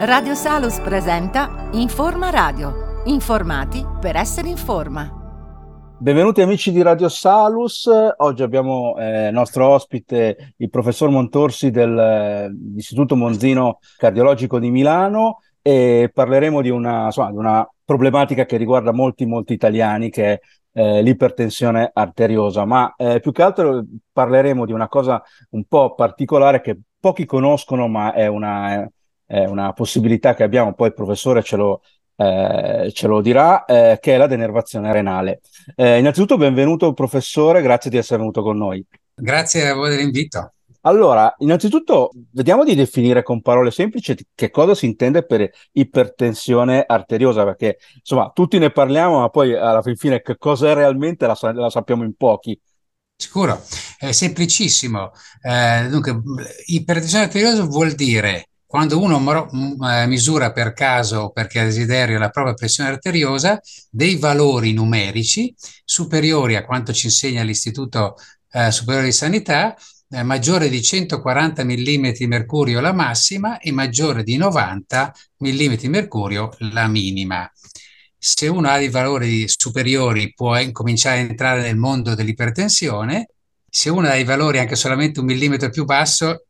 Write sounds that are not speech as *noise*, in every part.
Radio Salus presenta Informa Radio. Informati per essere in forma. Benvenuti amici di Radio Salus, oggi abbiamo eh, nostro ospite il professor Montorsi dell'Istituto Monzino Cardiologico di Milano e parleremo di una, insomma, di una problematica che riguarda molti molti italiani che è eh, l'ipertensione arteriosa, ma eh, più che altro parleremo di una cosa un po' particolare che pochi conoscono, ma è una, è una possibilità che abbiamo, poi il professore ce lo, eh, ce lo dirà, eh, che è la denervazione renale. Eh, innanzitutto benvenuto professore, grazie di essere venuto con noi. Grazie a voi dell'invito. Allora, innanzitutto vediamo di definire con parole semplici che cosa si intende per ipertensione arteriosa, perché insomma tutti ne parliamo, ma poi alla fin fine che cosa è realmente la, la sappiamo in pochi. Sicuro, è semplicissimo. Eh, dunque, ipertensione arteriosa vuol dire quando uno eh, misura per caso o perché ha desiderio la propria pressione arteriosa, dei valori numerici superiori a quanto ci insegna l'Istituto eh, Superiore di Sanità, eh, maggiore di 140 mm mercurio la massima e maggiore di 90 mm mercurio la minima. Se uno ha dei valori superiori può incominciare a entrare nel mondo dell'ipertensione, se uno ha dei valori anche solamente un millimetro più basso,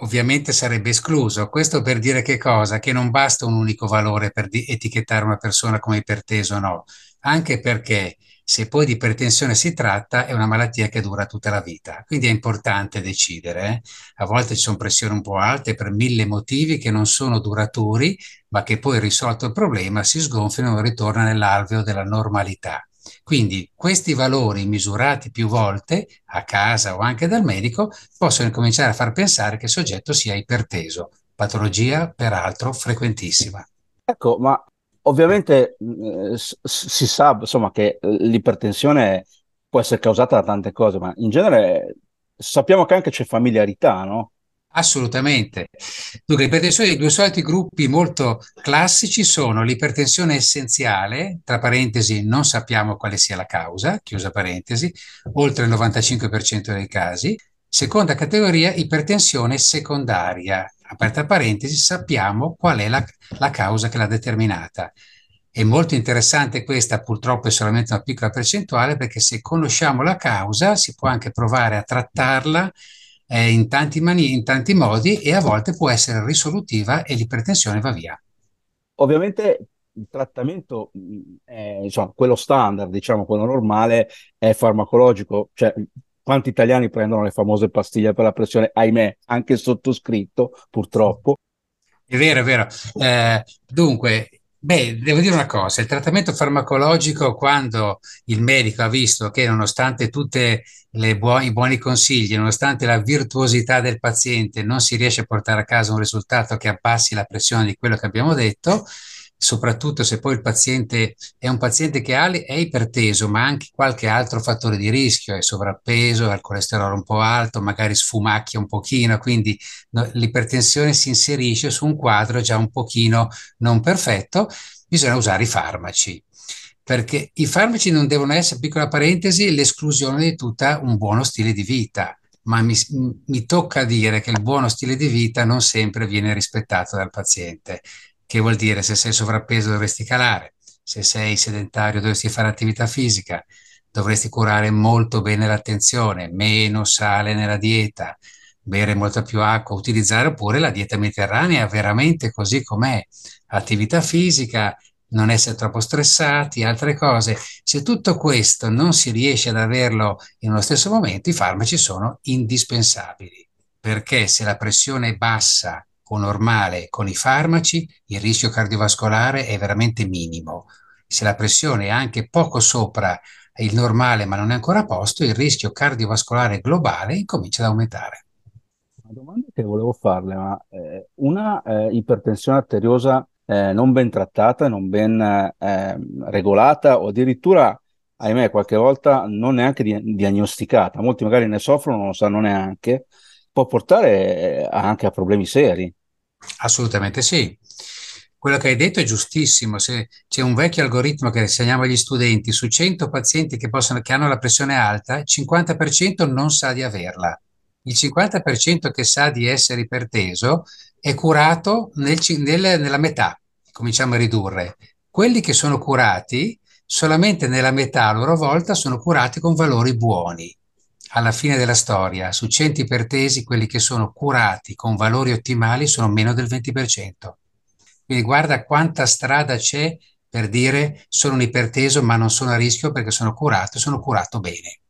ovviamente sarebbe escluso. Questo per dire che cosa? Che non basta un unico valore per etichettare una persona come iperteso o no, anche perché se poi di ipertensione si tratta, è una malattia che dura tutta la vita. Quindi è importante decidere. Eh? A volte ci sono pressioni un po' alte per mille motivi che non sono duraturi, ma che poi risolto il problema si sgonfiano e ritorna nell'alveo della normalità. Quindi questi valori misurati più volte a casa o anche dal medico possono cominciare a far pensare che il soggetto sia iperteso, patologia peraltro frequentissima. Ecco, ma Ovviamente eh, si sa insomma, che l'ipertensione può essere causata da tante cose, ma in genere sappiamo che anche c'è familiarità, no? Assolutamente. Dunque, l'ipertensione, i due soliti gruppi molto classici sono l'ipertensione essenziale, tra parentesi non sappiamo quale sia la causa, chiusa parentesi, oltre il 95% dei casi. Seconda categoria, ipertensione secondaria, aperta parentesi, sappiamo qual è la, la causa che l'ha determinata. È molto interessante questa, purtroppo è solamente una piccola percentuale, perché se conosciamo la causa si può anche provare a trattarla eh, in, tanti mani- in tanti modi e a volte può essere risolutiva e l'ipertensione va via. Ovviamente il trattamento è insomma, quello standard, diciamo, quello normale è farmacologico, cioè quanti italiani prendono le famose pastiglie per la pressione? Ahimè, anche sottoscritto, purtroppo. È vero, è vero. Eh, dunque, Beh, devo dire una cosa, il trattamento farmacologico, quando il medico ha visto che nonostante tutti buo- i buoni consigli, nonostante la virtuosità del paziente, non si riesce a portare a casa un risultato che abbassi la pressione di quello che abbiamo detto, soprattutto se poi il paziente è un paziente che è iperteso, ma anche qualche altro fattore di rischio, è sovrappeso, ha il colesterolo un po' alto, magari sfumacchia un pochino, quindi l'ipertensione si inserisce su un quadro già un pochino non perfetto, bisogna usare i farmaci. Perché i farmaci non devono essere, piccola parentesi, l'esclusione di tutto un buono stile di vita, ma mi, mi, tocca dire che il buono stile di vita non sempre viene rispettato dal paziente che vuol dire se sei sovrappeso dovresti calare, se sei sedentario dovresti fare attività fisica, dovresti curare molto bene l'attenzione, meno sale nella dieta, bere molta più acqua, utilizzare pure la dieta mediterranea veramente così com'è, attività fisica, non essere troppo stressati, altre cose. Se tutto questo non si riesce ad averlo in uno stesso momento, i farmaci sono indispensabili, perché se la pressione è bassa o normale con i farmaci, il rischio cardiovascolare è veramente minimo. Se la pressione è anche poco sopra il normale ma non è ancora a posto, il rischio cardiovascolare globale incomincia ad aumentare. Una domanda che volevo farle, ma eh, una eh, ipertensione arteriosa eh, non ben trattata, non ben ehm, regolata o addirittura, ahimè, qualche volta non neanche di- diagnosticata, molti magari ne soffrono, non lo sanno neanche, può portare eh, anche a problemi seri. Assolutamente sì. Quello che hai detto è giustissimo. Se c'è un vecchio algoritmo che insegniamo agli studenti, su 100 pazienti che, possono, che hanno la pressione alta, il 50% non sa di averla. il 50% che sa di essere iperteso è curato nel, nel, nella metà, cominciamo a ridurre. Quelli che sono curati, solamente nella metà a loro volta, sono curati con valori buoni. Alla fine della storia, su 100 ipertesi, quelli che sono curati con valori ottimali sono meno del 20%. Quindi guarda quanta strada c'è per dire sono un iperteso ma non sono a rischio perché sono curato e sono curato bene.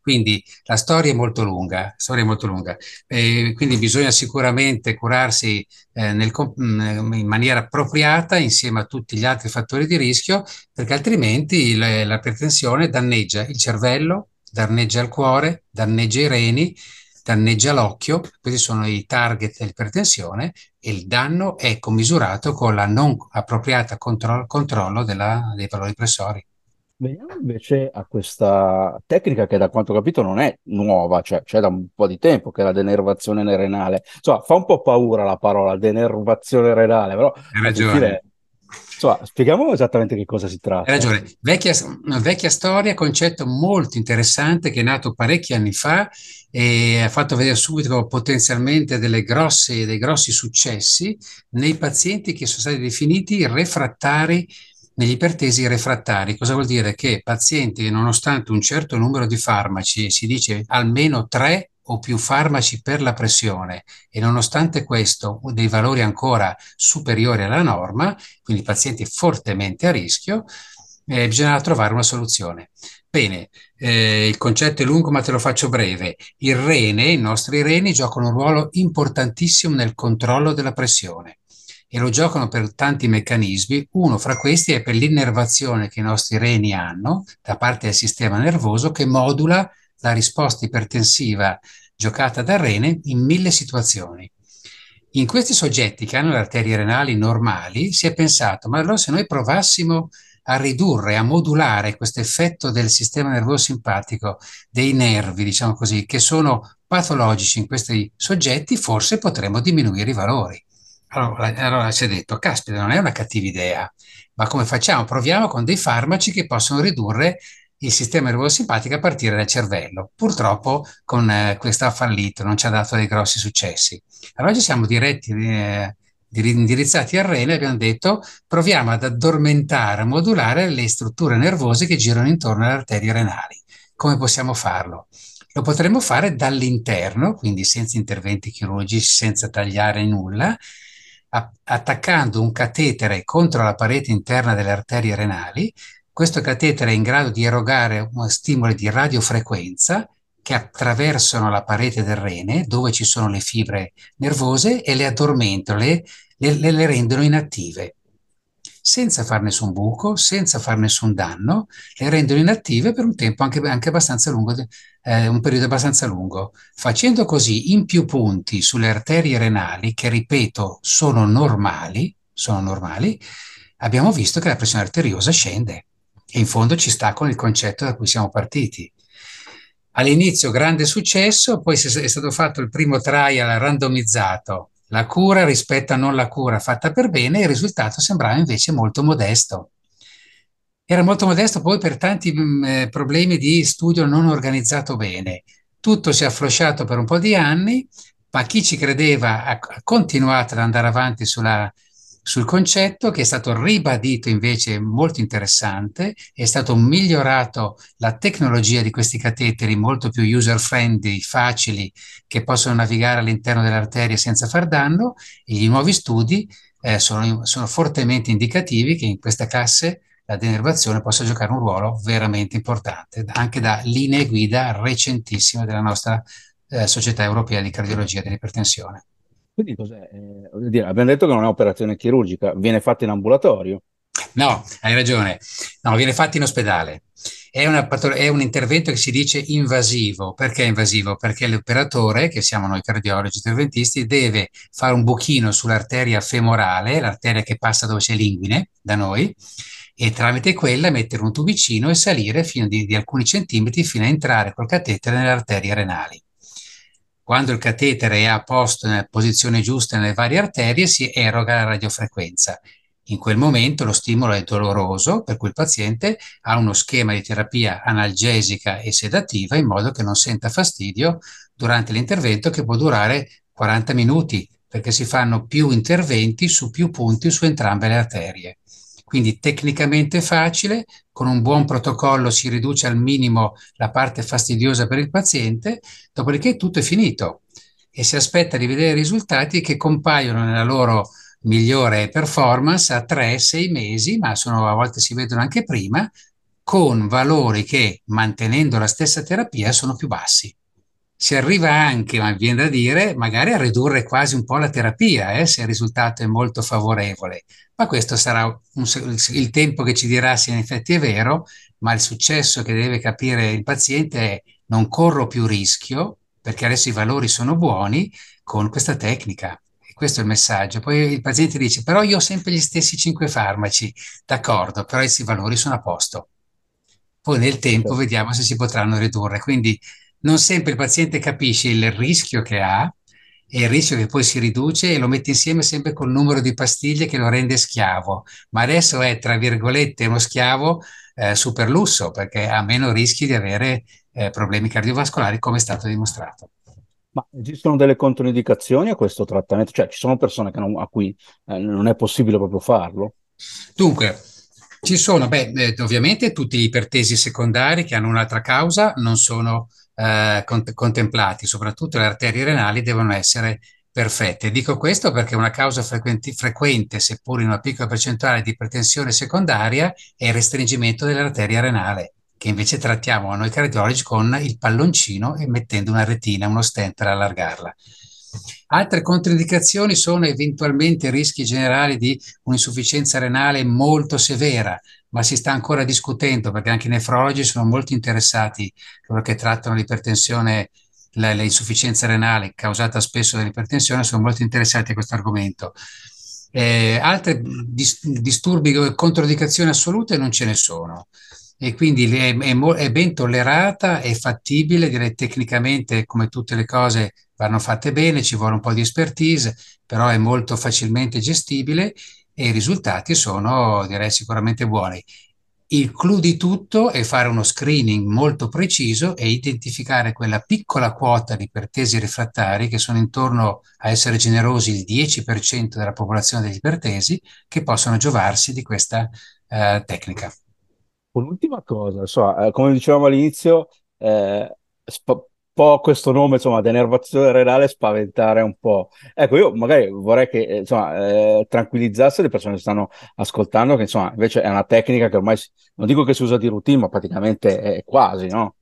Quindi la storia è molto lunga, storia molto lunga. Eh, quindi bisogna sicuramente curarsi eh, nel, mm, in maniera appropriata insieme a tutti gli altri fattori di rischio, perché altrimenti la, l'ipertensione danneggia il cervello, danneggia il cuore, danneggia i reni, danneggia l'occhio, questi sono i target dell'ipertensione e il danno è commisurato con la non appropriata controllo, controllo della, dei valori pressori. Veniamo invece a questa tecnica che da quanto ho capito non è nuova, cioè c'è da un po' di tempo che è la denervazione renale. Insomma, fa un po' paura la parola denervazione renale, però Hai ragione. Insomma, spieghiamo esattamente che cosa si tratta. Hai ragione, vecchia, vecchia storia, concetto molto interessante che è nato parecchi anni fa e ha fatto vedere subito potenzialmente grosse, dei grossi successi nei pazienti che sono stati definiti refrattari negli ipertesi refrattari. Cosa vuol dire? Che pazienti, nonostante un certo numero di farmaci, si dice almeno tre o più farmaci per la pressione e nonostante questo dei valori ancora superiori alla norma, quindi pazienti fortemente a rischio, eh, bisogna trovare una soluzione. Bene, eh, il concetto è lungo ma te lo faccio breve. Il rene, i nostri reni giocano un ruolo importantissimo nel controllo della pressione e lo giocano per tanti meccanismi. Uno fra questi è per l'innervazione che i nostri reni hanno da parte del sistema nervoso che modula la risposta ipertensiva giocata dal rene in mille situazioni. In questi soggetti che hanno le arterie renali normali si è pensato, ma allora se noi provassimo a ridurre, a modulare questo effetto del sistema nervoso simpatico, dei nervi, diciamo così, che sono patologici in questi soggetti, forse potremmo diminuire i valori. Allora, allora si è detto, caspita, non è una cattiva idea, ma come facciamo? Proviamo con dei farmaci che possono ridurre il sistema nervoso simpatico a partire dal cervello. Purtroppo con eh, questo ha fallito, non ci ha dato dei grossi successi. Allora ci siamo diretti, eh, indirizzati al rene e abbiamo detto proviamo ad addormentare, a modulare le strutture nervose che girano intorno alle arterie renali. Come possiamo farlo? Lo potremmo fare dall'interno, quindi senza interventi chirurgici, senza tagliare nulla, attaccando un catetere contro la parete interna delle arterie renali. Questo catetere è in grado di erogare stimoli di radiofrequenza che attraversano la parete del rene, dove ci sono le fibre nervose, e le addormentano, le, le, le rendono inattive senza far nessun buco, senza far nessun danno, le rendono inattive per un tempo anche, anche abbastanza lungo, eh, un periodo abbastanza lungo. Facendo così in più punti sulle arterie renali, che ripeto sono normali, sono normali, abbiamo visto che la pressione arteriosa scende e in fondo ci sta con il concetto da cui siamo partiti. All'inizio grande successo, poi è stato fatto il primo trial randomizzato la cura rispetto a non la cura fatta per bene, il risultato sembrava invece molto modesto. Era molto modesto poi per tanti mh, mm, eh, problemi di studio non organizzato bene. Tutto si è afflosciato per un po' di anni, ma chi ci credeva ha continuato ad andare avanti sulla sul concetto che è stato ribadito invece molto interessante, è stato migliorato la tecnologia di questi cateteri molto più user friendly, facili, che possono navigare all'interno delle arterie senza far danno e i nuovi studi eh, sono, sono fortemente indicativi che in questa classe la denervazione possa giocare un ruolo veramente importante, anche da linee guida recentissime della nostra eh, Società Europea di Cardiologia dell'Ipertensione. Quindi cos'è? Eh, dire, abbiamo detto che non è operazione chirurgica, viene fatta in ambulatorio. No, hai ragione. No, viene fatta in ospedale. È, una, è, un intervento che si dice invasivo. Perché invasivo? Perché l'operatore, che siamo noi cardiologi interventisti, deve fare un buchino sull'arteria femorale, l'arteria che passa dove c'è l'inguine da noi, e tramite quella mettere un tubicino e salire fino di, di alcuni centimetri fino a entrare col catetere nelle arterie renali. Quando il catetere è a posto nella posizione giusta nelle varie arterie, si eroga la radiofrequenza. In quel momento lo stimolo è doloroso, per cui il paziente ha uno schema di terapia analgesica e sedativa in modo che non senta fastidio durante l'intervento che può durare 40 minuti, perché si fanno più interventi su più punti su entrambe le arterie. Quindi tecnicamente facile, con un buon protocollo si riduce al minimo la parte fastidiosa per il paziente, dopodiché tutto è finito e si aspetta di vedere i risultati che compaiono nella loro migliore performance a 3-6 mesi, ma sono, a volte si vedono anche prima, con valori che, mantenendo la stessa terapia, sono più bassi. Si arriva anche, ma viene da dire, magari a ridurre quasi un po' la terapia, eh, se il risultato è molto favorevole. Ma questo sarà un, il tempo che ci dirà se in effetti è vero, ma il successo che deve capire il paziente è non corro più rischio, perché adesso i valori sono buoni, con questa tecnica. E questo è il messaggio. Poi il paziente dice, però io ho sempre gli stessi cinque farmaci, d'accordo, però questi valori sono a posto. Poi nel tempo certo. vediamo se si potranno ridurre. Quindi non sempre il paziente capisce il rischio che ha e il rischio che poi si riduce e lo mette insieme sempre col numero di pastiglie che lo rende schiavo. Ma adesso è, tra virgolette, uno schiavo eh, super lusso perché ha meno rischi di avere eh, problemi cardiovascolari come è stato dimostrato. Ma esistono delle controindicazioni a questo trattamento? Cioè ci sono persone non, a cui eh, non è possibile proprio farlo? Dunque, ci sono, beh, eh, ovviamente tutti gli ipertesi secondari che hanno un'altra causa non sono eh, cont- contemplati, soprattutto le arterie renali devono essere perfette. Dico questo perché una causa frequenti- frequente, seppur in una piccola percentuale di ipertensione secondaria, è il restringimento dell'arteria renale, che invece trattiamo noi cardiologi con il palloncino e mettendo una retina, uno stent per allargarla. Altre controindicazioni sono eventualmente rischi generali di un'insufficienza renale molto severa, ma si sta ancora discutendo perché anche i nefrologi sono molto interessati, loro che trattano l'ipertensione, l'insufficienza renale causata spesso dall'ipertensione, sono molto interessati a questo argomento. Eh, altre dis- disturbi o controindicazioni assolute non ce ne sono e quindi è, è, è, ben tollerata, è fattibile, direi tecnicamente come tutte le cose vanno fatte bene, ci vuole un po' di expertise, però è molto facilmente gestibile e i risultati sono, direi, sicuramente buoni. Il clou di tutto è fare uno screening molto preciso e identificare quella piccola quota di ipertesi refrattari, che sono intorno a essere generosi il 10% della popolazione degli ipertesi, che possono giovarsi di questa eh, tecnica. Un'ultima cosa, so, eh, come dicevamo all'inizio, eh, sp- po' questo nome, insomma, denervazione renale spaventare un po'. Ecco, io magari vorrei che, eh, insomma, eh, tranquillizzasse le persone che stanno ascoltando, che insomma, invece è una tecnica che ormai, non dico che si usa di routine, ma praticamente è quasi, no?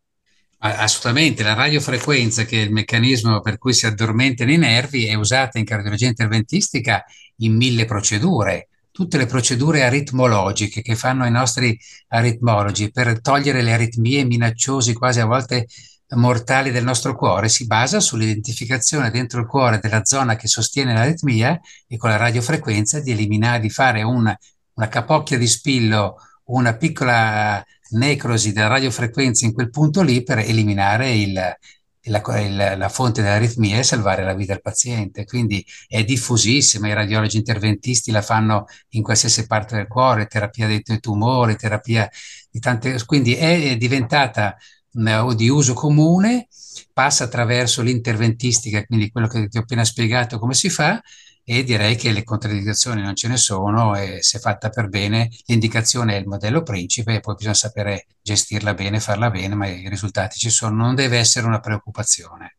Assolutamente, la radiofrequenza, che è il meccanismo per cui si addormentano i nervi, è usata in cardiologia interventistica in mille procedure. Tutte le procedure aritmologiche che fanno i nostri aritmologi per togliere le aritmie minacciose, quasi a volte mortali del nostro cuore si basa sull'identificazione dentro il cuore della zona che sostiene l'aritmia e con la radiofrequenza di eliminare, di fare una, una capocchia di spillo, una piccola necrosi della radiofrequenza in quel punto lì per eliminare il, la, il, la, fonte dell'aritmia e salvare la vita del paziente. Quindi è diffusissima, i radiologi interventisti la fanno in qualsiasi parte del cuore, terapia dei tumori, terapia di tante... Quindi è diventata o di uso comune, passa attraverso l'interventistica, quindi quello che ti ho appena spiegato come si fa, e direi che le contraddizioni non ce ne sono e se fatta per bene l'indicazione è il modello principe e poi bisogna sapere gestirla bene, farla bene, ma i risultati ci sono, non deve essere una preoccupazione.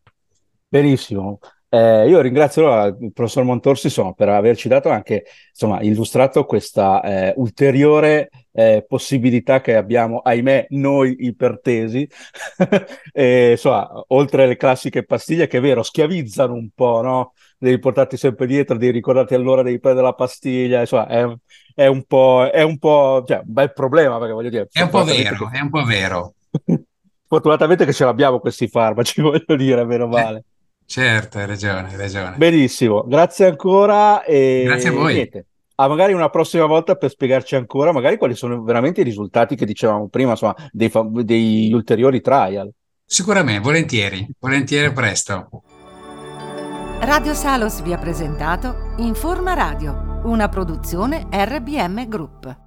Benissimo, eh, io ringrazio il professor Montorsi insomma, per averci dato anche, insomma, illustrato questa eh, ulteriore eh, possibilità che abbiamo, ahimè, noi ipertesi, *laughs* e, insomma, oltre alle classiche pastiglie che è vero, schiavizzano un po', no? Devi portarti sempre dietro, devi ricordarti allora, devi prendere la pastiglia, insomma, è, è un po', è un po', cioè, un bel problema, perché voglio dire... È un po' vero, che... è un po' vero. *laughs* Fortunatamente che ce l'abbiamo questi farmaci, *laughs* voglio dire, meno male. Certo, hai ragione, hai ragione. Benissimo, grazie ancora e grazie a voi. Niente. Ah, magari una prossima volta per spiegarci ancora, magari quali sono veramente i risultati che dicevamo prima, insomma, dei, degli ulteriori trial. Sicuramente, volentieri, volentieri presto. Radio Salos vi ha presentato Informa Radio, una produzione RBM Group.